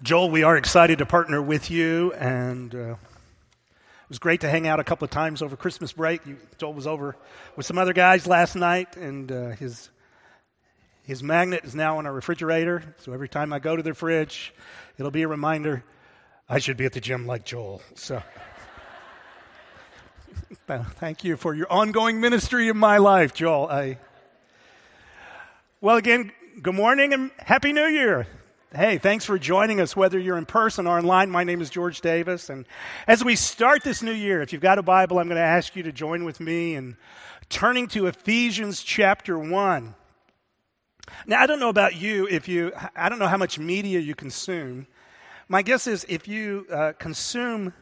Joel, we are excited to partner with you, and uh, it was great to hang out a couple of times over Christmas break. You, Joel was over with some other guys last night, and uh, his his magnet is now on our refrigerator. So every time I go to the fridge, it'll be a reminder I should be at the gym like Joel. So. Thank you for your ongoing ministry in my life, Joel. I... Well, again, good morning and Happy New Year. Hey, thanks for joining us, whether you're in person or online. My name is George Davis. And as we start this new year, if you've got a Bible, I'm going to ask you to join with me in turning to Ephesians chapter 1. Now, I don't know about you, if you, I don't know how much media you consume. My guess is if you uh, consume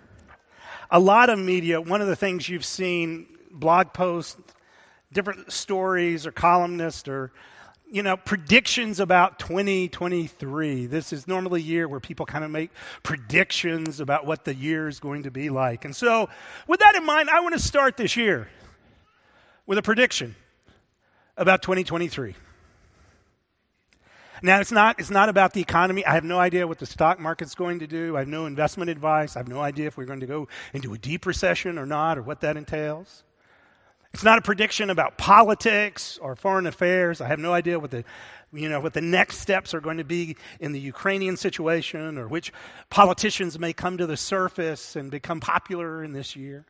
a lot of media, one of the things you've seen, blog posts, different stories, or columnists, or you know, predictions about 2023. This is normally a year where people kind of make predictions about what the year is going to be like. And so, with that in mind, I want to start this year with a prediction about 2023. Now, it's not, it's not about the economy. I have no idea what the stock market's going to do. I have no investment advice. I have no idea if we're going to go into a deep recession or not or what that entails. It's not a prediction about politics or foreign affairs. I have no idea what the, you know, what the next steps are going to be in the Ukrainian situation or which politicians may come to the surface and become popular in this year.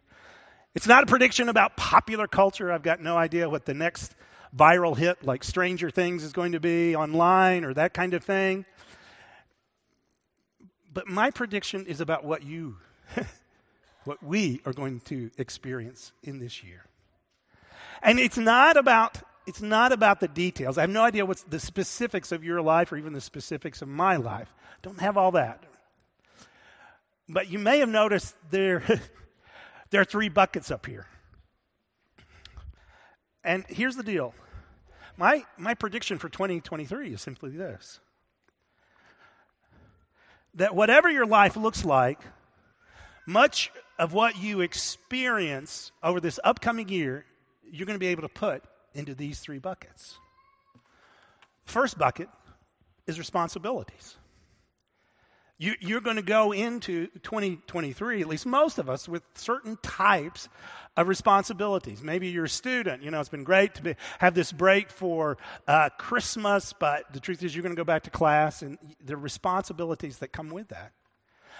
It's not a prediction about popular culture. I've got no idea what the next viral hit like Stranger Things is going to be online or that kind of thing. But my prediction is about what you, what we are going to experience in this year. And it's not about it's not about the details. I have no idea what's the specifics of your life or even the specifics of my life. Don't have all that. But you may have noticed there, there are three buckets up here. And here's the deal my, my prediction for 2023 is simply this that whatever your life looks like, much of what you experience over this upcoming year you're going to be able to put into these three buckets. First bucket is responsibilities. You, are going to go into 2023, at least most of us, with certain types of responsibilities. Maybe you're a student. You know, it's been great to be, have this break for uh, Christmas, but the truth is, you're going to go back to class, and the responsibilities that come with that.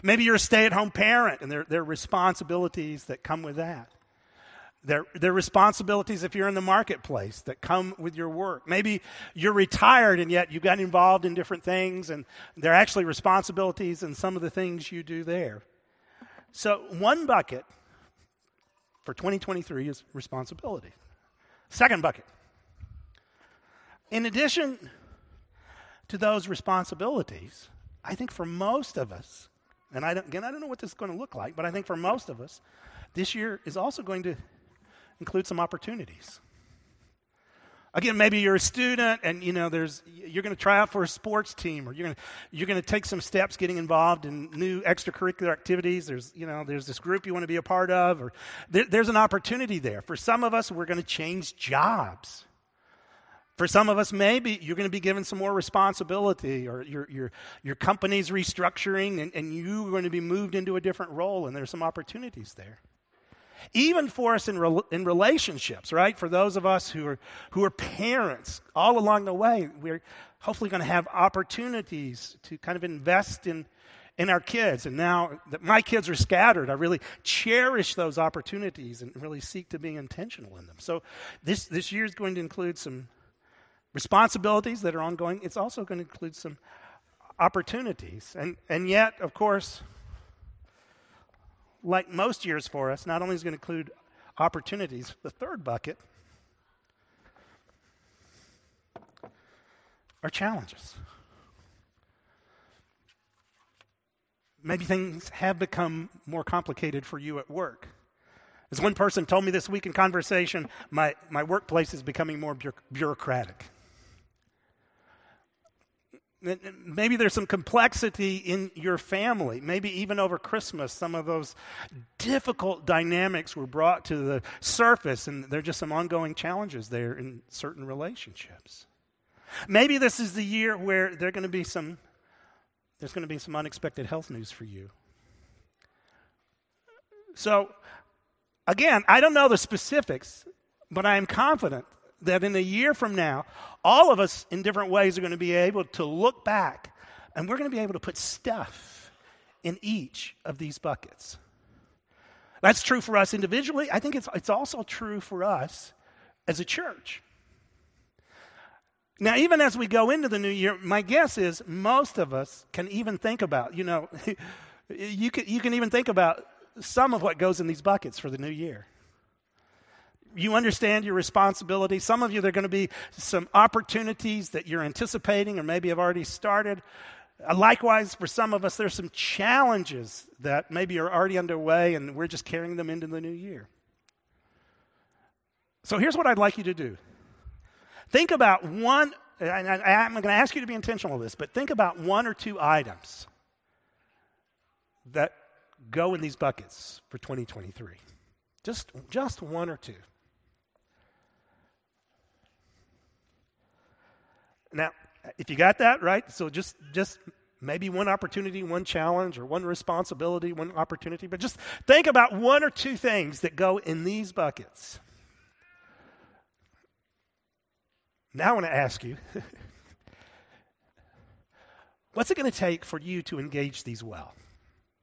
Maybe you're a stay at home parent, and there, there are responsibilities that come with that. There, there are responsibilities if you're in the marketplace that come with your work. Maybe you're retired and yet you got involved in different things, and there are actually responsibilities in some of the things you do there. So, one bucket for 2023 is responsibility. Second bucket. In addition to those responsibilities, I think for most of us, and I again, I don't know what this is going to look like, but I think for most of us, this year is also going to include some opportunities. Again, maybe you're a student and you know there's you're going to try out for a sports team or you're going to you're going to take some steps getting involved in new extracurricular activities. There's you know there's this group you want to be a part of or there, there's an opportunity there. For some of us we're going to change jobs. For some of us, maybe you're going to be given some more responsibility, or your, your, your company's restructuring, and, and you're going to be moved into a different role, and there's some opportunities there even for us in, re- in relationships, right? For those of us who are, who are parents, all along the way, we're hopefully going to have opportunities to kind of invest in, in our kids. And now that my kids are scattered, I really cherish those opportunities and really seek to be intentional in them. So this, this year is going to include some responsibilities that are ongoing. It's also going to include some opportunities. And, and yet, of course, like most years for us, not only is going to include opportunities, the third bucket are challenges. Maybe things have become more complicated for you at work. As one person told me this week in conversation, my, my workplace is becoming more bureaucratic. Maybe there's some complexity in your family. Maybe even over Christmas, some of those difficult dynamics were brought to the surface, and there are just some ongoing challenges there in certain relationships. Maybe this is the year where there are going to be some there's going to be some unexpected health news for you. So, again, I don't know the specifics, but I am confident that in a year from now, all of us in different ways are going to be able to look back and we're going to be able to put stuff in each of these buckets. That's true for us individually. I think it's, it's also true for us as a church. Now, even as we go into the new year, my guess is most of us can even think about, you know, you can, you can even think about some of what goes in these buckets for the new year. You understand your responsibility. Some of you, there are going to be some opportunities that you're anticipating or maybe have already started. Uh, likewise, for some of us, there's some challenges that maybe are already underway and we're just carrying them into the new year. So here's what I'd like you to do think about one, and I'm going to ask you to be intentional with this, but think about one or two items that go in these buckets for 2023. Just, just one or two. Now, if you got that, right? So just just maybe one opportunity, one challenge, or one responsibility, one opportunity, but just think about one or two things that go in these buckets. Now I want to ask you what's it going to take for you to engage these well?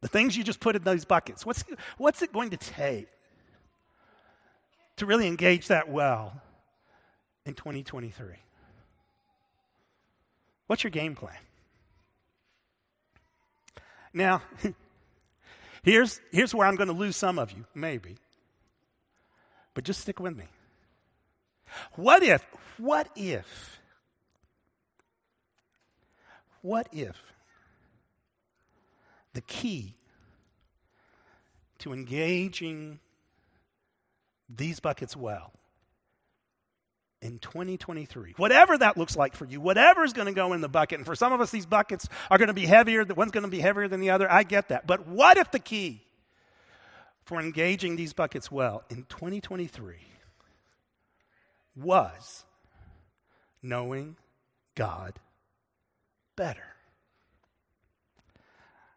The things you just put in those buckets, what's, what's it going to take to really engage that well in 2023? What's your game plan? Now, here's, here's where I'm going to lose some of you, maybe. But just stick with me. What if, what if, what if the key to engaging these buckets well in 2023. Whatever that looks like for you, whatever is going to go in the bucket. And for some of us, these buckets are going to be heavier. The one's going to be heavier than the other. I get that. But what if the key for engaging these buckets well in 2023 was knowing God better?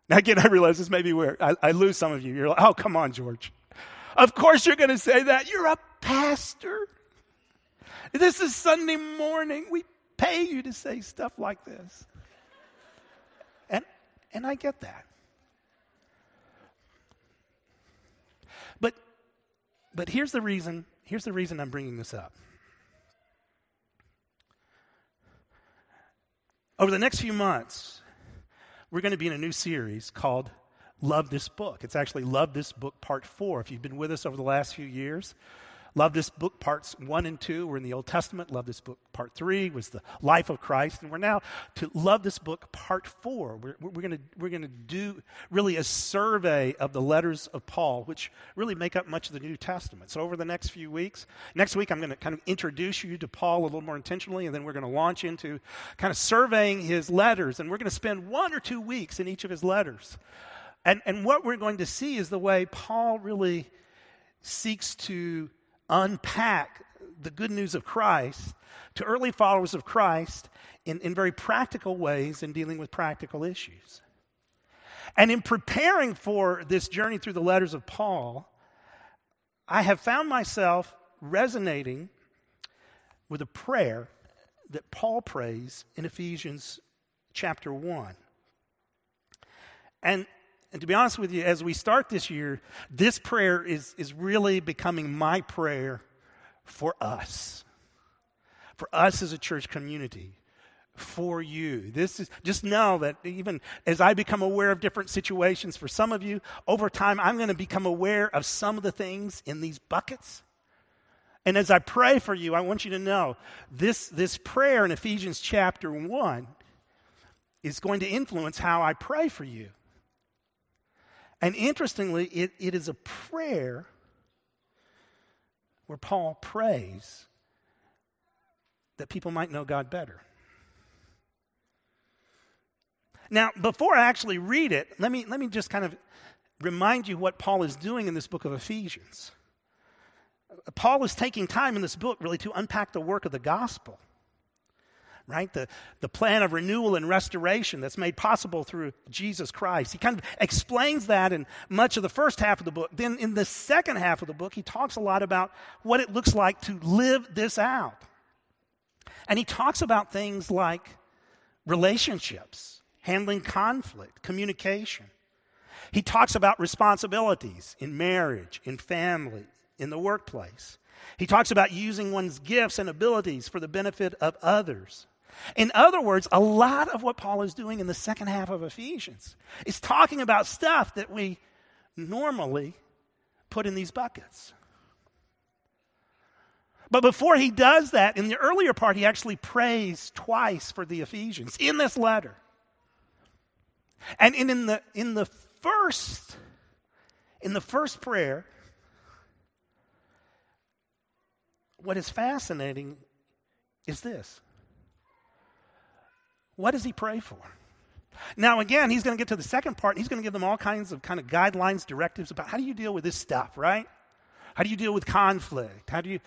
Now, again, I realize this may be weird. I, I lose some of you. You're like, oh, come on, George. Of course you're going to say that. You're a pastor. This is Sunday morning. We pay you to say stuff like this. And, and I get that. But, but here's the reason, here's the reason I'm bringing this up. Over the next few months, we're going to be in a new series called Love This Book. It's actually Love This Book Part 4. If you've been with us over the last few years, Love this book, parts one and two were in the Old Testament. Love this book, part three was the life of Christ. And we're now to love this book, part four. We're, we're going we're gonna do really a survey of the letters of Paul, which really make up much of the New Testament. So, over the next few weeks, next week, I'm going to kind of introduce you to Paul a little more intentionally, and then we're going to launch into kind of surveying his letters. And we're going to spend one or two weeks in each of his letters. And, and what we're going to see is the way Paul really seeks to unpack the good news of Christ to early followers of Christ in, in very practical ways in dealing with practical issues. And in preparing for this journey through the letters of Paul, I have found myself resonating with a prayer that Paul prays in Ephesians chapter 1. And and to be honest with you, as we start this year, this prayer is, is really becoming my prayer for us. For us as a church community. For you. This is just know that even as I become aware of different situations, for some of you, over time, I'm going to become aware of some of the things in these buckets. And as I pray for you, I want you to know this, this prayer in Ephesians chapter 1 is going to influence how I pray for you. And interestingly, it, it is a prayer where Paul prays that people might know God better. Now, before I actually read it, let me, let me just kind of remind you what Paul is doing in this book of Ephesians. Paul is taking time in this book really to unpack the work of the gospel. Right? The, the plan of renewal and restoration that's made possible through Jesus Christ. He kind of explains that in much of the first half of the book. Then in the second half of the book, he talks a lot about what it looks like to live this out. And he talks about things like relationships, handling conflict, communication. He talks about responsibilities in marriage, in family, in the workplace. He talks about using one's gifts and abilities for the benefit of others. In other words, a lot of what Paul is doing in the second half of Ephesians is talking about stuff that we normally put in these buckets. But before he does that, in the earlier part, he actually prays twice for the Ephesians in this letter. And in, the, in the first, in the first prayer, what is fascinating is this what does he pray for? Now, again, he's going to get to the second part. He's going to give them all kinds of kind of guidelines, directives about how do you deal with this stuff, right? How do you deal with conflict? How do you,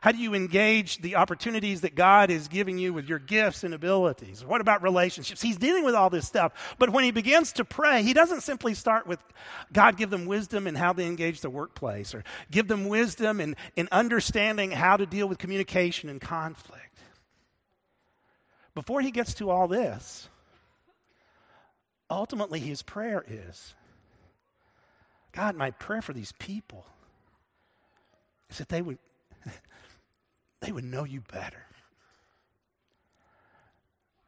how do you engage the opportunities that God is giving you with your gifts and abilities? What about relationships? He's dealing with all this stuff. But when he begins to pray, he doesn't simply start with God give them wisdom in how they engage the workplace or give them wisdom in, in understanding how to deal with communication and conflict. Before he gets to all this, ultimately his prayer is God, my prayer for these people is that they would, they would know you better.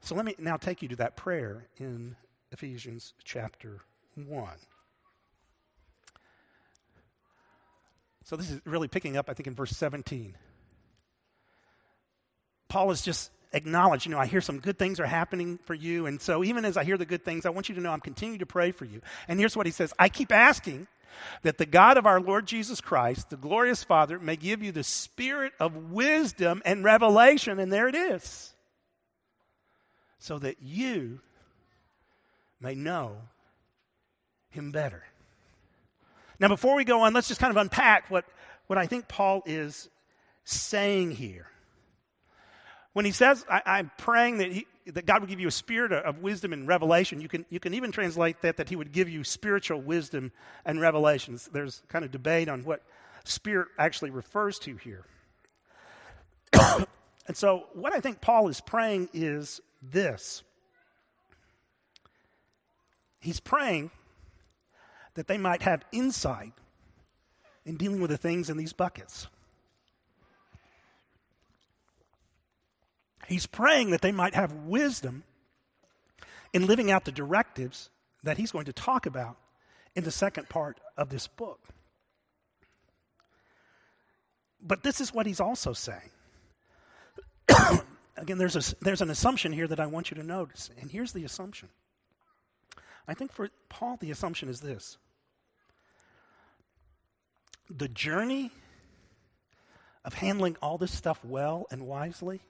So let me now take you to that prayer in Ephesians chapter 1. So this is really picking up, I think, in verse 17. Paul is just acknowledge, you know, I hear some good things are happening for you. And so even as I hear the good things, I want you to know I'm continuing to pray for you. And here's what he says I keep asking that the God of our Lord Jesus Christ, the glorious Father, may give you the spirit of wisdom and revelation. And there it is. So that you may know him better. Now, before we go on, let's just kind of unpack what, what I think Paul is saying here. When he says, I, am praying that, he, that God would give you a spirit of wisdom and revelation, you can, you can even translate that that he would give you spiritual wisdom and revelations. There's kind of debate on what spirit actually refers to here. and so, what I think Paul is praying is this He's praying that they might have insight in dealing with the things in these buckets. He's praying that they might have wisdom in living out the directives that he's going to talk about in the second part of this book. But this is what he's also saying. Again, there's, a, there's an assumption here that I want you to notice. And here's the assumption. I think for Paul, the assumption is this the journey of handling all this stuff well and wisely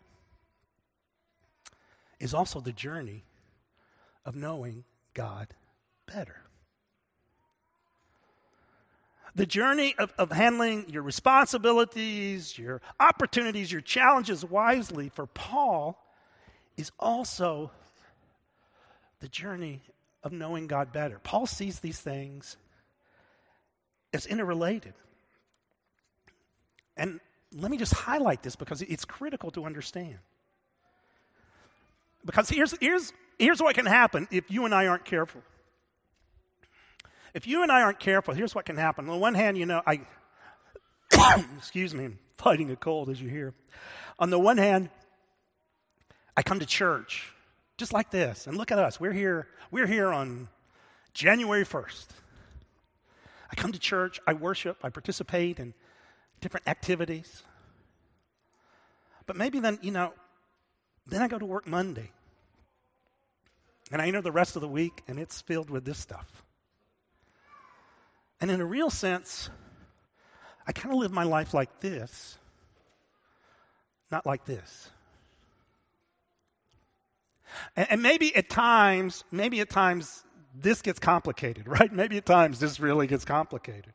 is also the journey of knowing God better. The journey of, of handling your responsibilities, your opportunities, your challenges wisely for Paul is also the journey of knowing God better. Paul sees these things as interrelated. And let me just highlight this because it's critical to understand. Because here's, here's, here's what can happen if you and I aren't careful. If you and I aren't careful, here's what can happen. On the one hand, you know, I, excuse me, I'm fighting a cold as you hear. On the one hand, I come to church just like this, and look at us. We're here, we're here on January 1st. I come to church, I worship, I participate in different activities. But maybe then, you know, then I go to work Monday. And I enter the rest of the week, and it's filled with this stuff. And in a real sense, I kind of live my life like this, not like this. And, and, maybe at times, maybe at times this gets complicated, right? Maybe at times this really gets complicated.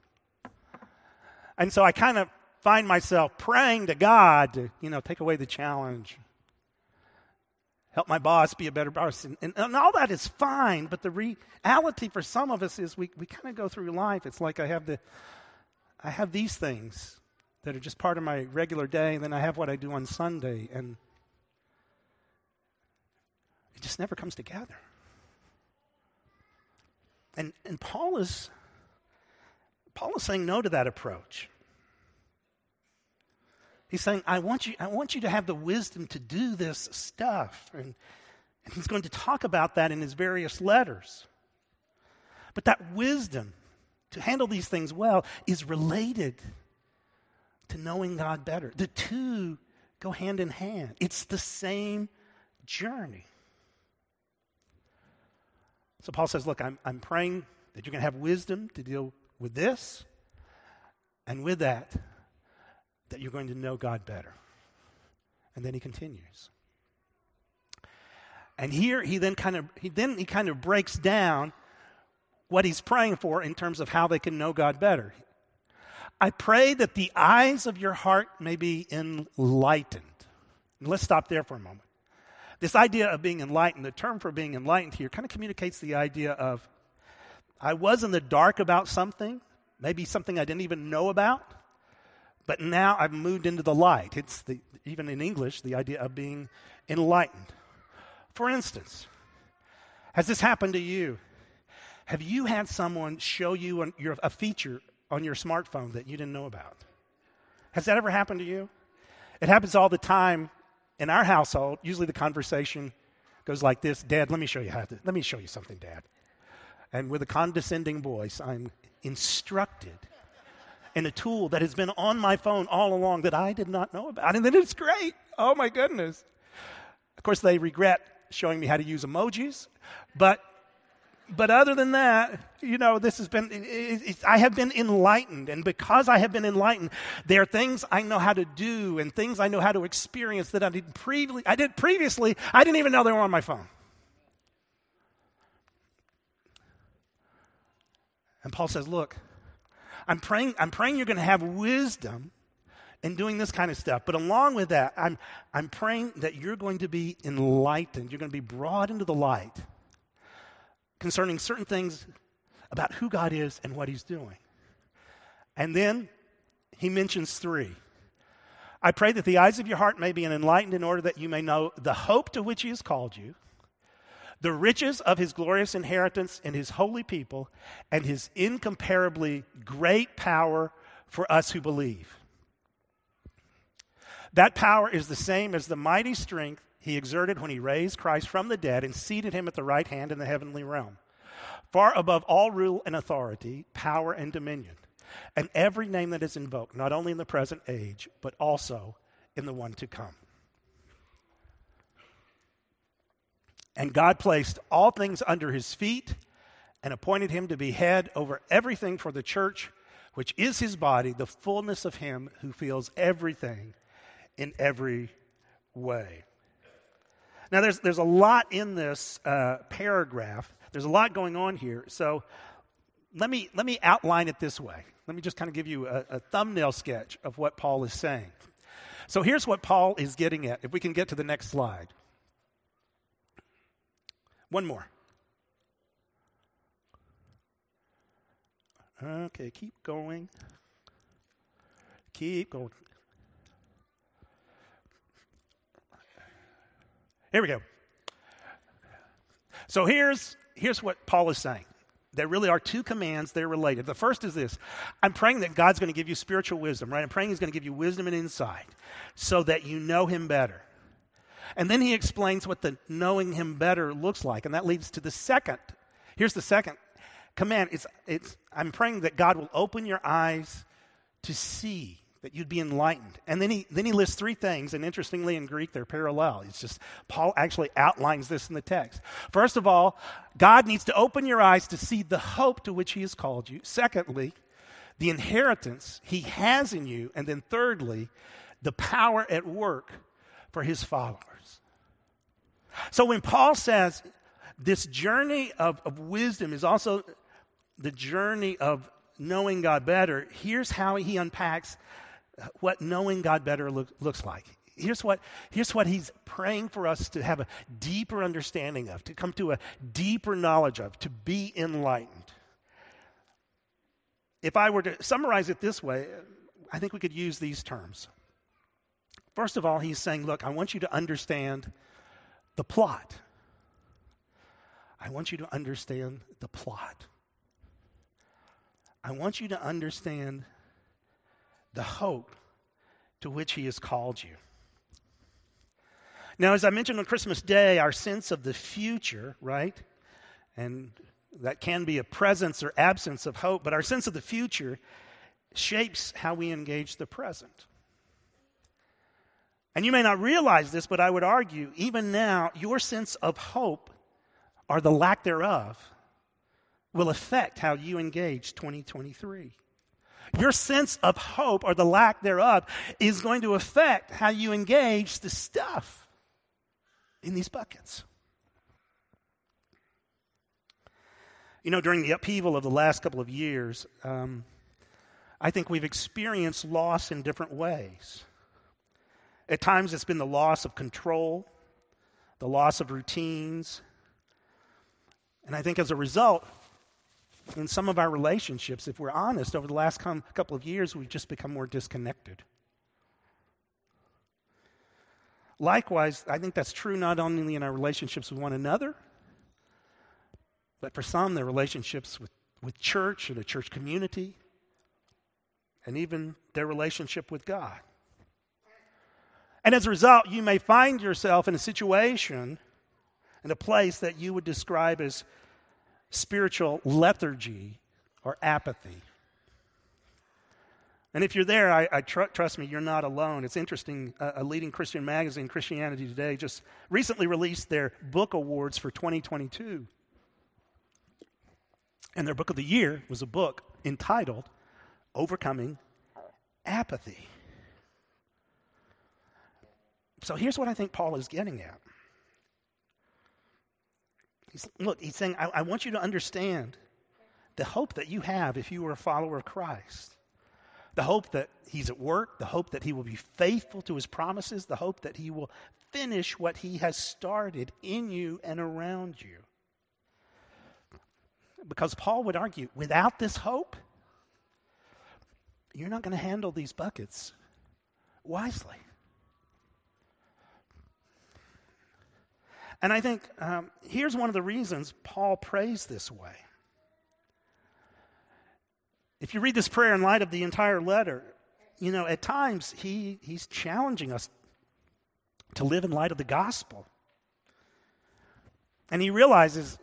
And so I kind of find myself praying to God to, you know, take away the challenge help my boss be a better person. And, and all that is fine, but the reality for some of us is we, we kind of go through life. It's like I have the I have these things that are just part of my regular day, and then I have what I do on Sunday, and it just never comes together. And and Paul is Paul is saying no to that approach. He's saying, I want you, I want you to have the wisdom to do this stuff. And, and he's going to talk about that in his various letters. But that wisdom to handle these things well is related to knowing God better. The two go hand in hand, it's the same journey. So Paul says, Look, I'm, I'm praying that you're going to have wisdom to deal with this, and with that, that you're going to know God better. And then he continues. And here he then kind of he then he kind of breaks down what he's praying for in terms of how they can know God better. I pray that the eyes of your heart may be enlightened. And let's stop there for a moment. This idea of being enlightened, the term for being enlightened here kind of communicates the idea of I was in the dark about something, maybe something I didn't even know about, but now I've moved into the light. It's the, even in English, the idea of being enlightened. For instance, has this happened to you? Have you had someone show you an, your, a feature on your smartphone that you didn't know about? Has that ever happened to you? It happens all the time in our household. Usually the conversation goes like this Dad, let me show you how to, let me show you something, Dad. And with a condescending voice, I'm instructed and a tool that has been on my phone all along that I did not know about. And then it's great. Oh my goodness. Of course, they regret showing me how to use emojis, but but other than that, you know, this has been, it, I have been enlightened. And because I have been enlightened, there are things I know how to do and things I know how to experience that I did, previously, I did previously. I didn't even know they were on my phone. And Paul says, Look, I'm praying, I'm praying you're going to have wisdom in doing this kind of stuff. But along with that, I'm, I'm praying that you're going to be enlightened. You're going to be brought into the light concerning certain things about who God is and what He's doing. And then he mentions three. I pray that the eyes of your heart may be enlightened in order that you may know the hope to which He has called you the riches of his glorious inheritance in his holy people, and his incomparably great power for us who believe. That power is the same as the mighty strength he exerted when he raised Christ from the dead and seated him at the right hand in the heavenly realm, far above all rule and authority, power and dominion, and every name that is invoked, not only in the present age, but also in the one to come. And God placed all things under his feet and appointed him to be head over everything for the church, which is his body, the fullness of him who fills everything in every way. Now, there's, there's a lot in this uh, paragraph. There's a lot going on here. So let me, let me outline it this way. Let me just kind of give you a, a thumbnail sketch of what Paul is saying. So here's what Paul is getting at. If we can get to the next slide. One more. Okay, keep going. Keep going. Here we go. So here's, here's what Paul is saying. There really are two commands, they're related. The first is this I'm praying that God's going to give you spiritual wisdom, right? I'm praying He's going to give you wisdom and insight so that you know Him better. And then he explains what the knowing him better looks like. And that leads to the second. Here's the second command. It's, it's, I'm praying that God will open your eyes to see, that you'd be enlightened. And then he, then he lists three things, and interestingly in Greek, they're parallel. It's just, Paul actually outlines this in the text. First of all, God needs to open your eyes to see the hope to which he has called you. Secondly, the inheritance he has in you. And then thirdly, the power at work for his followers. So when Paul says this journey of, of wisdom is also the journey of knowing God better, here's how he unpacks what knowing God better look, looks like. here's what, here's what he's praying for us to have a deeper understanding of, to come to a deeper knowledge of, to be enlightened. If I were to summarize it this way, I think we could use these terms. First of all, he's saying, Look, I want you to understand the plot. I want you to understand the plot. I want you to understand the hope to which he has called you. Now, as I mentioned on Christmas Day, our sense of the future, right? And that can be a presence or absence of hope, but our sense of the future shapes how we engage the present. And you may not realize this, but I would argue, even now, your sense of hope, or the lack thereof, will affect how you engage 2023. Your sense of hope, or the lack thereof, is going to affect how you engage the stuff in these buckets. You know, during the upheaval of the last couple of years, um, I think we've experienced loss in different ways. At times, it's been the loss of control, the loss of routines. And I think as a result, in some of our relationships, if we're honest, over the last com- couple of years, we've just become more disconnected. Likewise, I think that's true not only in our relationships with one another, but for some, their relationships with, with church or the church community, and even their relationship with God. And as a result, you may find yourself in a situation, in a place that you would describe as spiritual lethargy or apathy. And if you're there, I, I tr- trust me, you're not alone. It's interesting. Uh, a leading Christian magazine, Christianity Today, just recently released their book awards for 2022. And their book of the year was a book entitled Overcoming Apathy. So here's what I think Paul is getting at. He's, look, he's saying, I, I want you to understand the hope that you have if you are a follower of Christ. The hope that he's at work, the hope that he will be faithful to his promises, the hope that he will finish what he has started in you and around you. Because Paul would argue, without this hope, you're not going to handle these buckets wisely. And I think um, here's one of the reasons Paul prays this way. If you read this prayer in light of the entire letter, you know, at times he, he's challenging us to live in light of the gospel. And he realizes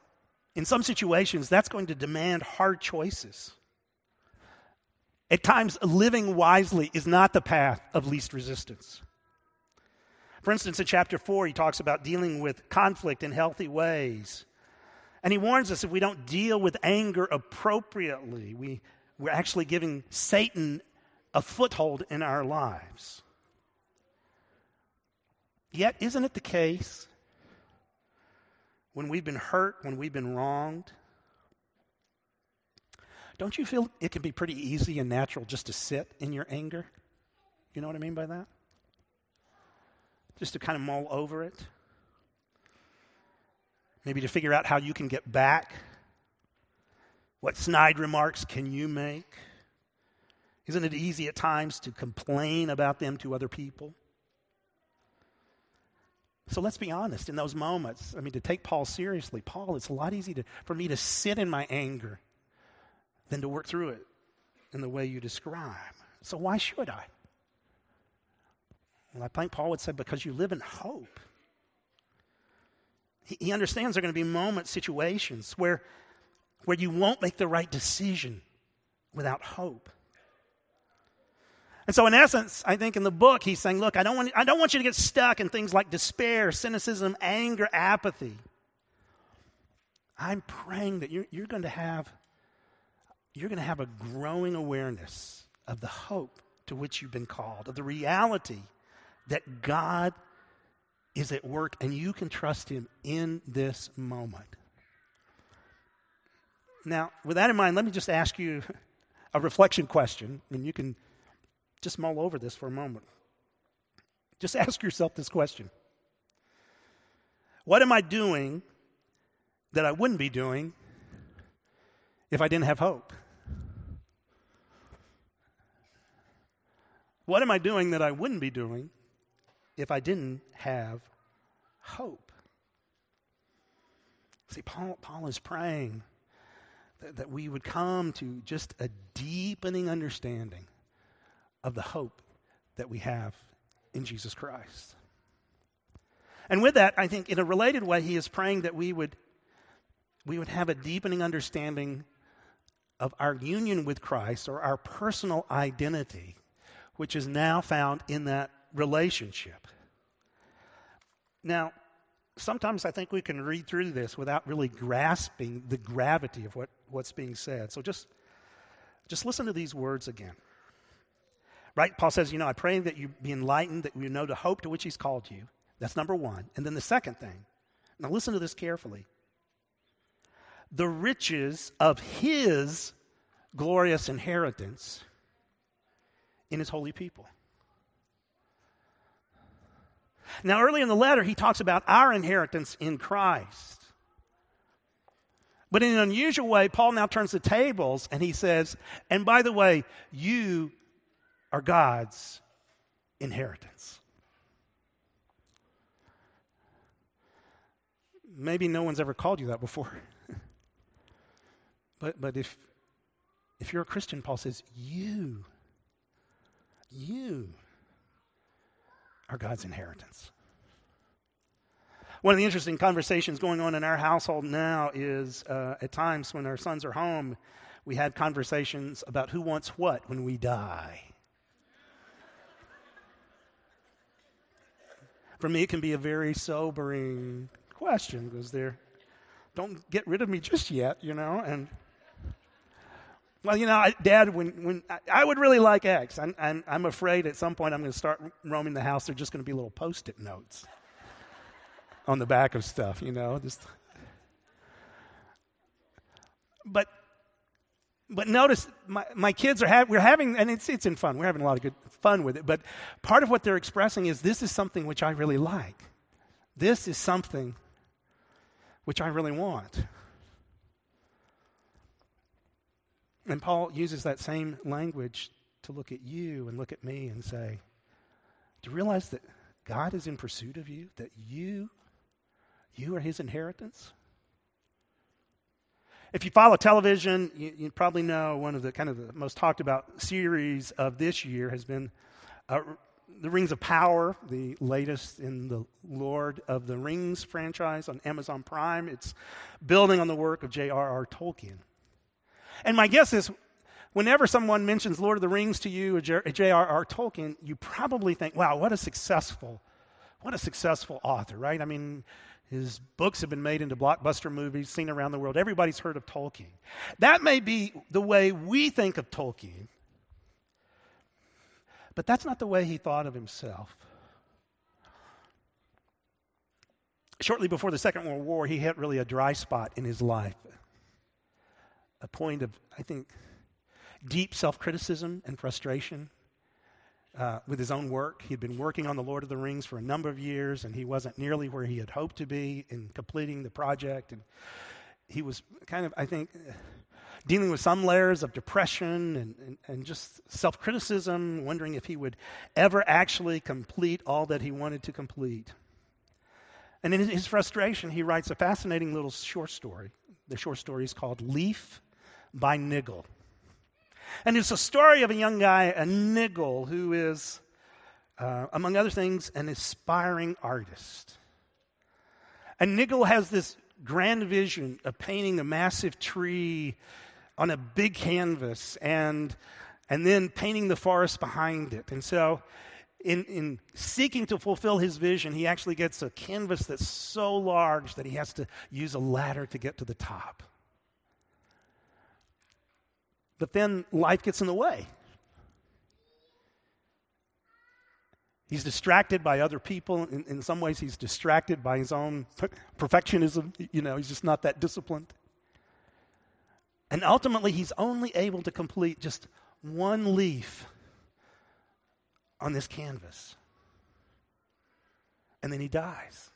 in some situations that's going to demand hard choices. At times, living wisely is not the path of least resistance. For instance, in chapter 4, he talks about dealing with conflict in healthy ways. And he warns us if we don't deal with anger appropriately, we, we're actually giving Satan a foothold in our lives. Yet, isn't it the case when we've been hurt, when we've been wronged? Don't you feel it can be pretty easy and natural just to sit in your anger? You know what I mean by that? Just to kind of mull over it. Maybe to figure out how you can get back. What snide remarks can you make? Isn't it easy at times to complain about them to other people? So let's be honest, in those moments, I mean, to take Paul seriously, Paul, it's a lot easier for me to sit in my anger than to work through it in the way you describe. So why should I? Well, I think Paul would say, because you live in hope. He, he understands there are going to be moments, situations where, where you won't make the right decision without hope. And so, in essence, I think in the book, he's saying, Look, I don't want, I don't want you to get stuck in things like despair, cynicism, anger, apathy. I'm praying that you're, you're going to have you're going to have a growing awareness of the hope to which you've been called, of the reality that God is at work and you can trust Him in this moment. Now, with that in mind, let me just ask you a reflection question, and you can just mull over this for a moment. Just ask yourself this question What am I doing that I wouldn't be doing if I didn't have hope? What am I doing that I wouldn't be doing if I didn't have hope? See, Paul, Paul is praying that, that we would come to just a deepening understanding of the hope that we have in Jesus Christ. And with that, I think in a related way, he is praying that we would, we would have a deepening understanding of our union with Christ or our personal identity, which is now found in that relationship. Now, sometimes I think we can read through this without really grasping the gravity of what, what's being said. So just, just listen to these words again. Right? Paul says, you know, I pray that you be enlightened, that you know the hope to which he's called you. That's number one. And then the second thing, now listen to this carefully the riches of his glorious inheritance in his holy people. Now, early in the letter, he talks about our inheritance in Christ. But in an unusual way, Paul now turns the tables and he says, and by the way, you are God's inheritance. Maybe no one's ever called you that before. but, but if, if you're a Christian, Paul says, you, are God's inheritance. One of the interesting conversations going on in our household now is uh, at times when our sons are home, we had conversations about who wants what when we die. For me, it can be a very sobering question because they're, don't get rid of me just yet, you know, and well, you know, I, Dad, when, when I, I, would really like X. I'm, I'm, I'm afraid at some point I'm going to start roaming the house. They're just going to be little post it notes on the back of stuff, you know. Just. But, but notice my, my kids are ha- we're having, and it's, it's in fun. We're having a lot of good fun with it. But part of what they're expressing is this is something which I really like. This is something which I really want. And Paul uses that same language to look at you and look at me and say, Do you realize that God is in pursuit of you? That you, you are his inheritance? If you follow television, you, you, probably know one of the kind of the most talked about series of this year has been uh, The Rings of Power, the latest in the Lord of the Rings franchise on Amazon Prime. It's building on the work of J.R.R. Tolkien. And my guess is, whenever someone mentions Lord of the Rings to you J.R.R. Tolkien, you probably think, wow, what a successful, what a successful author, right? I mean, his books have been made into blockbuster movies, seen around the world. Everybody's heard of Tolkien. That may be the way we think of Tolkien, but that's not the way he thought of himself. Shortly before the Second World War, he hit really a dry spot in his life a point of, I think, deep self criticism and frustration uh, with his own work. He'd been working on The Lord of the Rings for a number of years, and he wasn't nearly where he had hoped to be in completing the project. And he was kind of, I think, dealing with some layers of depression and, and, and just self criticism, wondering if he would ever actually complete all that he wanted to complete. And in his frustration, he writes a fascinating little short story. The short story is called Leaf by Niggle. And it's a story of a young guy, a Niggle, who is, uh, among other things, an aspiring artist. And Niggle has this grand vision of painting a massive tree on a big canvas and, and then painting the forest behind it. And so, in, in seeking to fulfill his vision, he actually gets a canvas that's so large that he has to use a ladder to get to the top. But then life gets in the way. He's distracted by other people. In, in some ways, he's distracted by his own perfectionism. You know, he's just not that disciplined. And ultimately, he's only able to complete just one leaf on this canvas. And then he dies.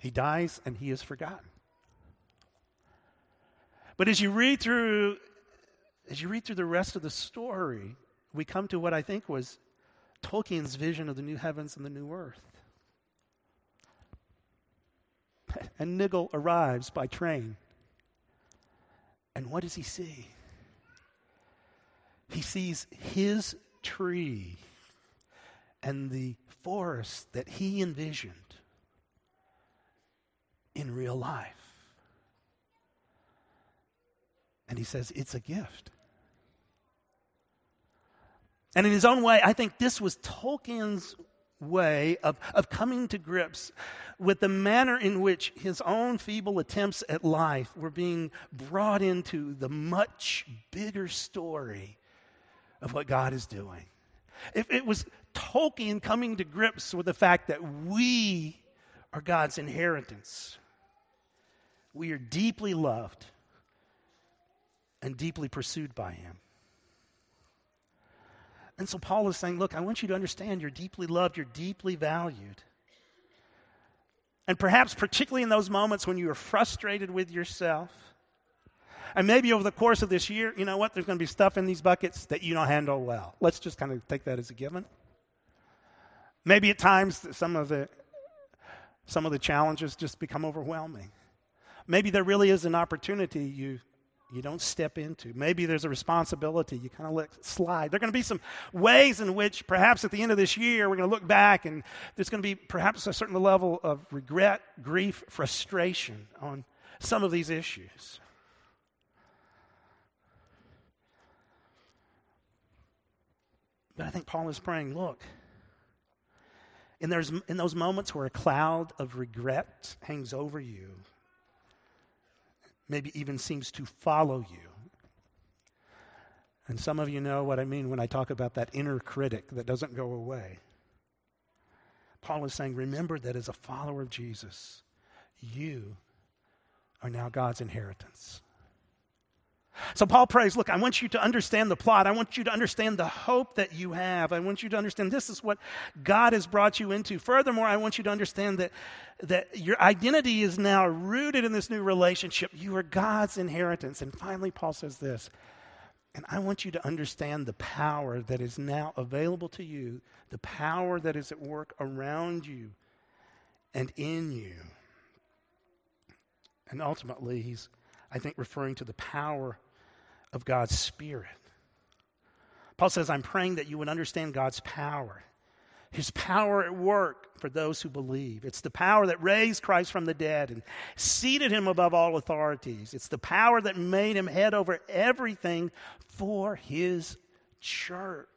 He dies and he is forgotten. But as you read through as you read through the rest of the story, we come to what I think was Tolkien's vision of the new heavens and the new earth. And Nigel arrives by train. And what does he see? He sees his tree and the forest that he envisioned in real life. And he says, It's a gift. And in his own way, I think this was Tolkien's way of, of coming to grips with the manner in which his own feeble attempts at life were being brought into the much bigger story of what God is doing. If it was Tolkien coming to grips with the fact that we are God's inheritance, we are deeply loved and deeply pursued by Him. And so Paul is saying, Look, I want you to understand you're deeply loved, you're deeply valued. And perhaps, particularly in those moments when you are frustrated with yourself, and maybe over the course of this year, you know what? There's going to be stuff in these buckets that you don't handle well. Let's just kind of take that as a given. Maybe at times some of the some of the challenges just become overwhelming. Maybe there really is an opportunity you you don't step into. Maybe there's a responsibility you kind of let slide. There are going to be some ways in which perhaps at the end of this year we're going to look back and there's going to be perhaps a certain level of regret, grief, frustration on some of these issues. But I think Paul is praying, look, in, there's, in those moments where a cloud of regret hangs over you, maybe even seems to follow you. And some of you know what I mean when I talk about that inner critic that doesn't go away. Paul is saying, remember that as a follower of Jesus, you are now God's inheritance. So Paul prays, Look, I want you to understand the plot. I want you to understand the hope that you have. I want you to understand this is what God has brought you into. Furthermore, I want you to understand that, that your identity is now rooted in this new relationship. You are God's inheritance. And finally, Paul says this. And I want you to understand the power that is now available to you, the power that is at work around you and in you. And ultimately, he's, I think, referring to the power of God's Spirit. Paul says, I'm praying that you would understand God's power, His power at work for those who believe. It's the power that raised Christ from the dead and seated him above all authorities. It's the power that made him head over everything for His church.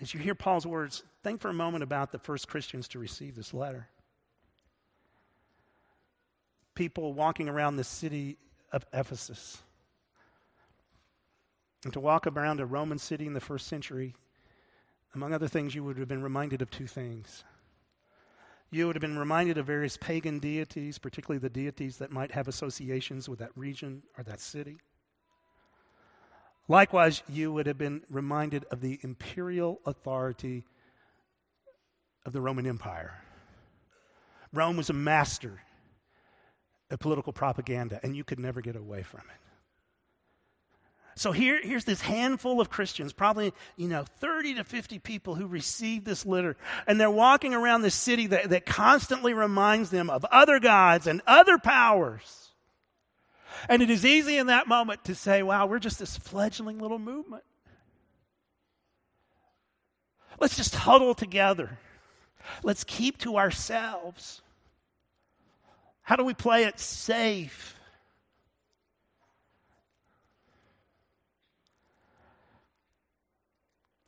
As you hear Paul's words, think for a moment about the first Christians to receive this letter people walking around the city of Ephesus. And to walk around a Roman city in the first century, among other things, you would have been reminded of two things. You would have been reminded of various pagan deities, particularly the deities that might have associations with that region or that city. Likewise, you would have been reminded of the imperial authority of the Roman Empire. Rome was a master of political propaganda, and you could never get away from it. So here, here's this handful of Christians, probably, you know, 30 to 50 people who received this letter. And they're walking around this city that, that constantly reminds them of other gods and other powers. And it is easy in that moment to say, wow, we're just this fledgling little movement. Let's just huddle together. Let's keep to ourselves. How do we play it safe?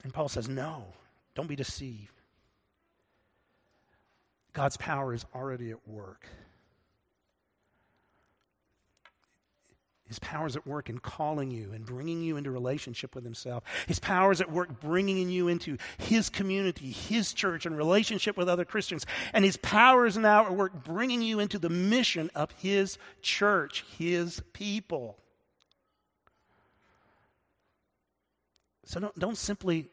And Paul says, No, don't be deceived. God's power is already at work. His power is at work in calling you and bringing you into relationship with Himself. His power is at work bringing you into His community, His church, and relationship with other Christians. And His power is now at work bringing you into the mission of His church, His people. So don't, don't simply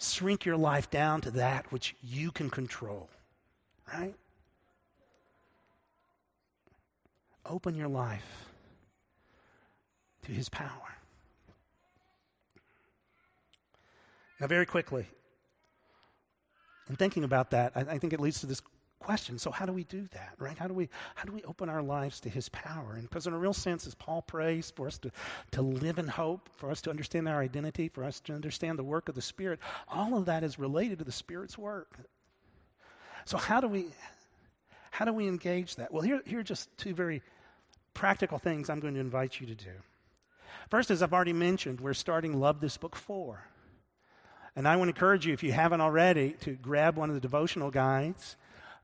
shrink your life down to that which you can control, right? Open your life to His power. Now, very quickly, in thinking about that, I, I think it leads to this question. So how do we do that, right? How do we how do we open our lives to his power? And because in a real sense, as Paul prays for us to, to live in hope, for us to understand our identity, for us to understand the work of the Spirit, all of that is related to the Spirit's work. So how do we how do we engage that? Well, here, here are just two very practical things I'm going to invite you to do. First, as I've already mentioned, we're starting Love This Book 4. And I want to encourage you, if you haven't already, to grab one of the devotional guides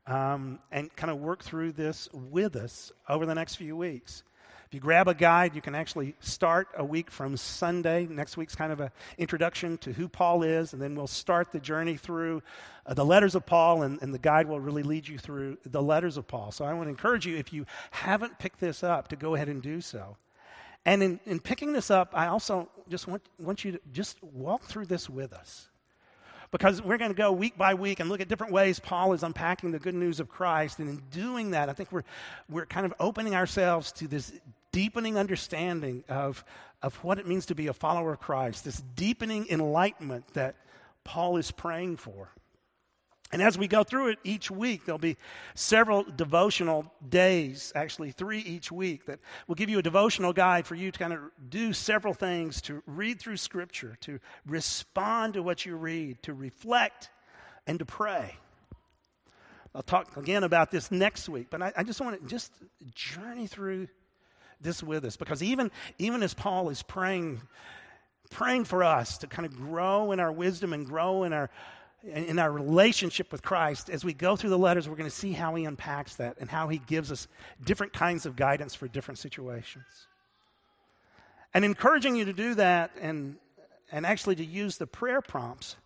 um, and kind of work through this with us over the next few weeks. If you grab a guide, you can actually start a week from Sunday. Next week's kind of an introduction to who Paul is, and then we'll start the journey through uh, the letters of Paul, and, and the guide will really lead you through the letters of Paul. So I want to encourage you, if you haven't picked this up, to go ahead and do so. And in, in picking this up, I also just want, want you to just walk through this with us because we're going to go week by week and look at different ways Paul is unpacking the good news of Christ. And in doing that, I think we're, we're kind of opening ourselves to this deepening understanding of, of what it means to be a follower of Christ, this deepening enlightenment that Paul is praying for. And as we go through it each week, there'll be several devotional days, actually three each week, that will give you a devotional guide for you to kind of do several things to read through Scripture, to respond to what you read, to reflect, and to pray. I'll talk again about this next week, but I, I just want to just journey through this with us because even, even as Paul is praying, praying for us to kind of grow in our wisdom and grow in our in our relationship with Christ, as we go through the letters, we're going to see how he unpacks that and how he gives us different kinds of guidance for different situations. And encouraging you to do that and, and actually to use the prayer prompts.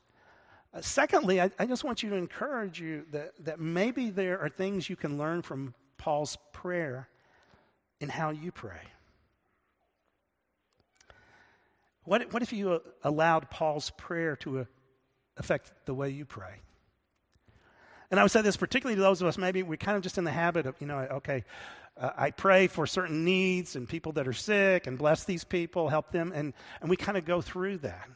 Uh, secondly, I, I just want you to encourage you that, that maybe there are things you can learn from Paul's prayer in how you pray. What, what if you allowed Paul's prayer to affect the way you pray. And I would say this particularly to those of us, maybe we're kind of just in the habit of, you know, okay, uh, I pray for certain needs and people that are sick and bless these people, help them, and, and we kind of go through that.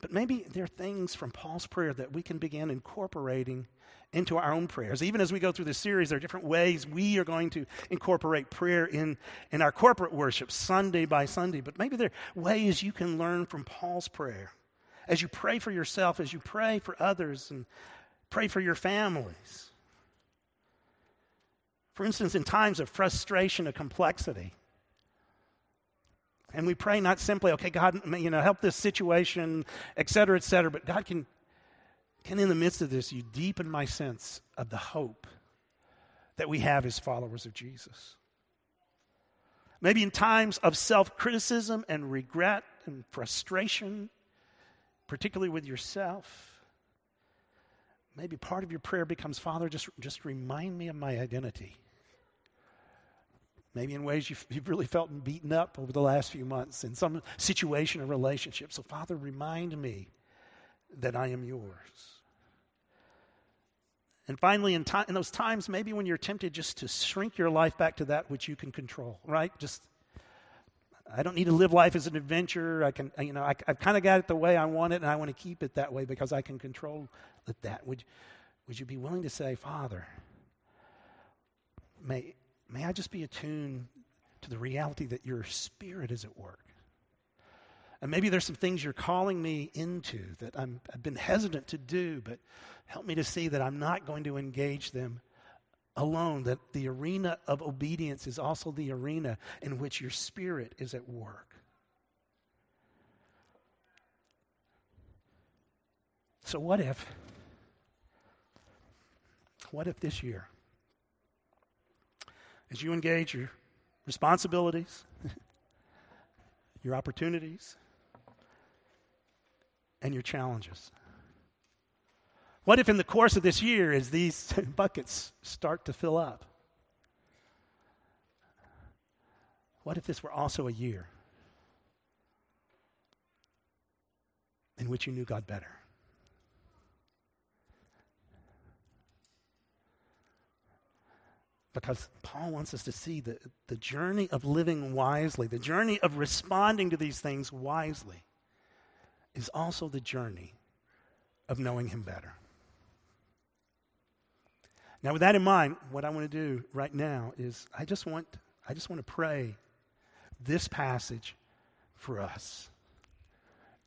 But maybe there are things from Paul's prayer that we can begin incorporating into our own prayers. Even as we go through this series, there are different ways we are going to incorporate prayer in, in our corporate worship, Sunday by Sunday. But maybe there are ways you can learn from Paul's prayer as you pray for yourself, as you pray for others, and pray for your families. For instance, in times of frustration or complexity, and we pray not simply, okay, God, you know, help this situation, et cetera, et cetera, but God can, can in the midst of this, you deepen my sense of the hope that we have as followers of Jesus. Maybe in times of self criticism and regret and frustration, particularly with yourself. Maybe part of your prayer becomes, Father, just, just remind me of my identity. Maybe in ways you've, you've really felt beaten up over the last few months in some situation or relationship. So, Father, remind me that I am yours. And finally, in, in those times, maybe when you're tempted just to shrink your life back to that which you can control, right? Just I don't need to live life as an adventure. I can, you know, I, have kind of got it the way I want it, and I want to keep it that way because I can control that. Would, would you be willing to say, Father, may, may I just be attuned to the reality that your spirit is at work? And maybe there's some things you're calling me into that I'm, I've been hesitant to do, but help me to see that I'm not going to engage them alone, that the arena of obedience is also the arena in which your spirit is at work. So, what if, what if this year, as you engage your responsibilities, your opportunities, and your challenges, what if, in the course of this year, as these buckets start to fill up, what if this were also a year in which you knew God better. Because Paul wants us to see the, the journey of living wisely, the journey of responding to these things wisely, is also the journey of knowing Him better. Now, with that in mind, what I want to do right now is I just want, I just want to pray this passage for us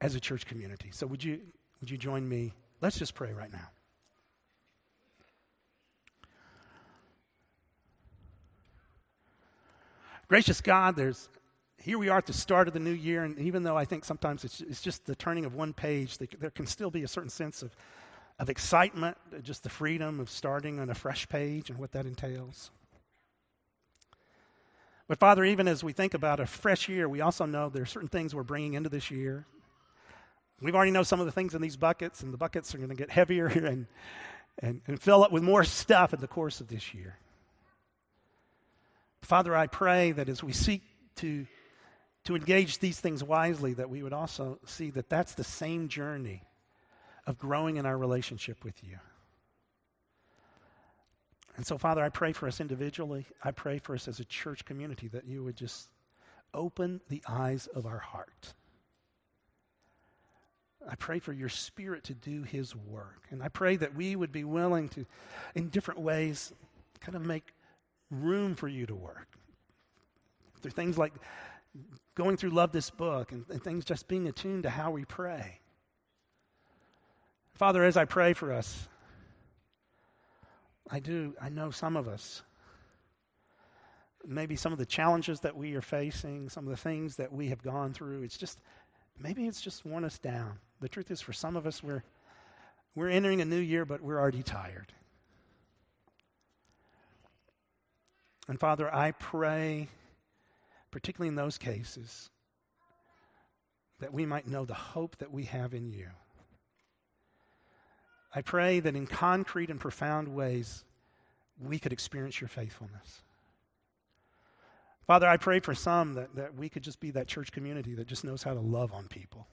as a church community. So would you, would you join me? Let's just pray right now. Gracious God, there's here we are at the start of the new year, and even though I think sometimes it's, it's just the turning of one page, there can still be a certain sense of, of excitement, just the freedom of starting on a fresh page and what that entails. But Father, even as we think about a fresh year, we also know there are certain things we're bringing into this year. We've already know some of the things in these buckets, and the buckets are going to get heavier and, and, and fill up with more stuff in the course of this year. Father, I pray that as we seek to, to engage these things wisely, that we would also see that that's the same journey of growing in our relationship with you. And so, Father, I pray for us individually. I pray for us as a church community that you would just open the eyes of our heart. I pray for your spirit to do his work. And I pray that we would be willing to, in different ways, kind of make room for you to work. Through things like going through Love This Book and, and things just being attuned to how we pray. Father, as I pray for us, I do, I know some of us, maybe some of the challenges that we are facing, some of the things that we have gone through, it's just, maybe it's just worn us down. The truth is, for some of us, we're, we're entering a new year, but we're already tired. And Father, I pray, particularly in those cases, that we might know the hope that we have in you. I pray that in concrete and profound ways, we could experience your faithfulness. Father, I pray for some that, that we could just be that church community that just knows how to love on people.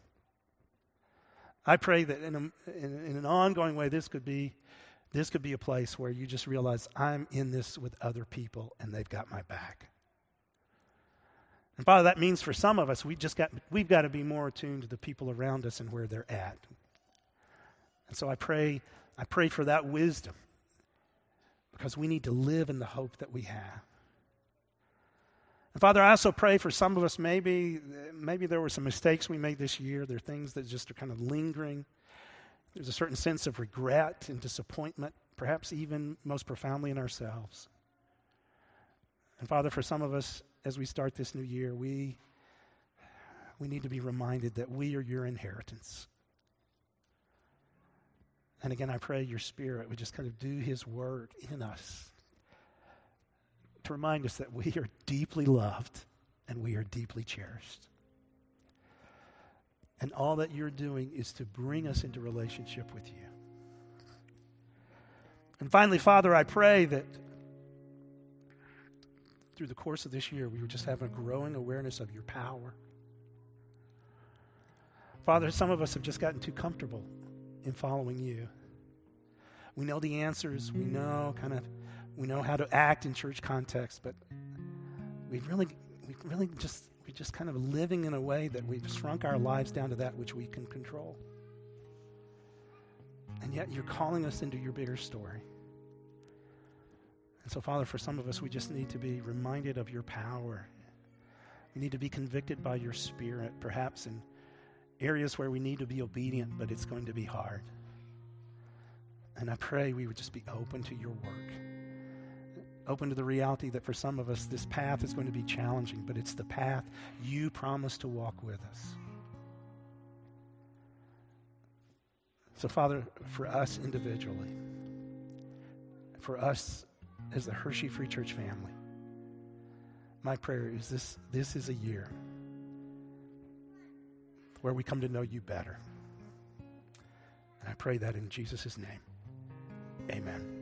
I pray that in, a, in, in an ongoing way, this could be this could be a place where you just realize I'm in this with other people and they've got my back. And Father, that means for some of us, we just got, we've got to be more attuned to the people around us and where they're at. And so I pray, I pray for that wisdom because we need to live in the hope that we have. And Father, I also pray for some of us, maybe, maybe there were some mistakes we made this year. There are things that just are kind of lingering. There's a certain sense of regret and disappointment, perhaps even most profoundly in ourselves. And Father, for some of us, as we start this new year, we, we need to be reminded that we are your inheritance. And again, I pray your Spirit would just kind of do his work in us to remind us that we are deeply loved and we are deeply cherished. And all that you're doing is to bring us into relationship with you. And finally, Father, I pray that through the course of this year, we would just have a growing awareness of your power. Father, some of us have just gotten too comfortable in following you. We know the answers, we know kind of we know how to act in church context, but we really we really just we're just kind of living in a way that we've shrunk our lives down to that which we can control. And yet you're calling us into your bigger story. And so, Father, for some of us, we just need to be reminded of your power. We need to be convicted by your Spirit, perhaps in areas where we need to be obedient, but it's going to be hard. And I pray we would just be open to your work open to the reality that for some of us, this path is going to be challenging, but it's the path you promise to walk with us. So, Father, for us individually, for us as the Hershey Free Church family, my prayer is this this is a year where we come to know you better. And I pray that in Jesus' name. Amen.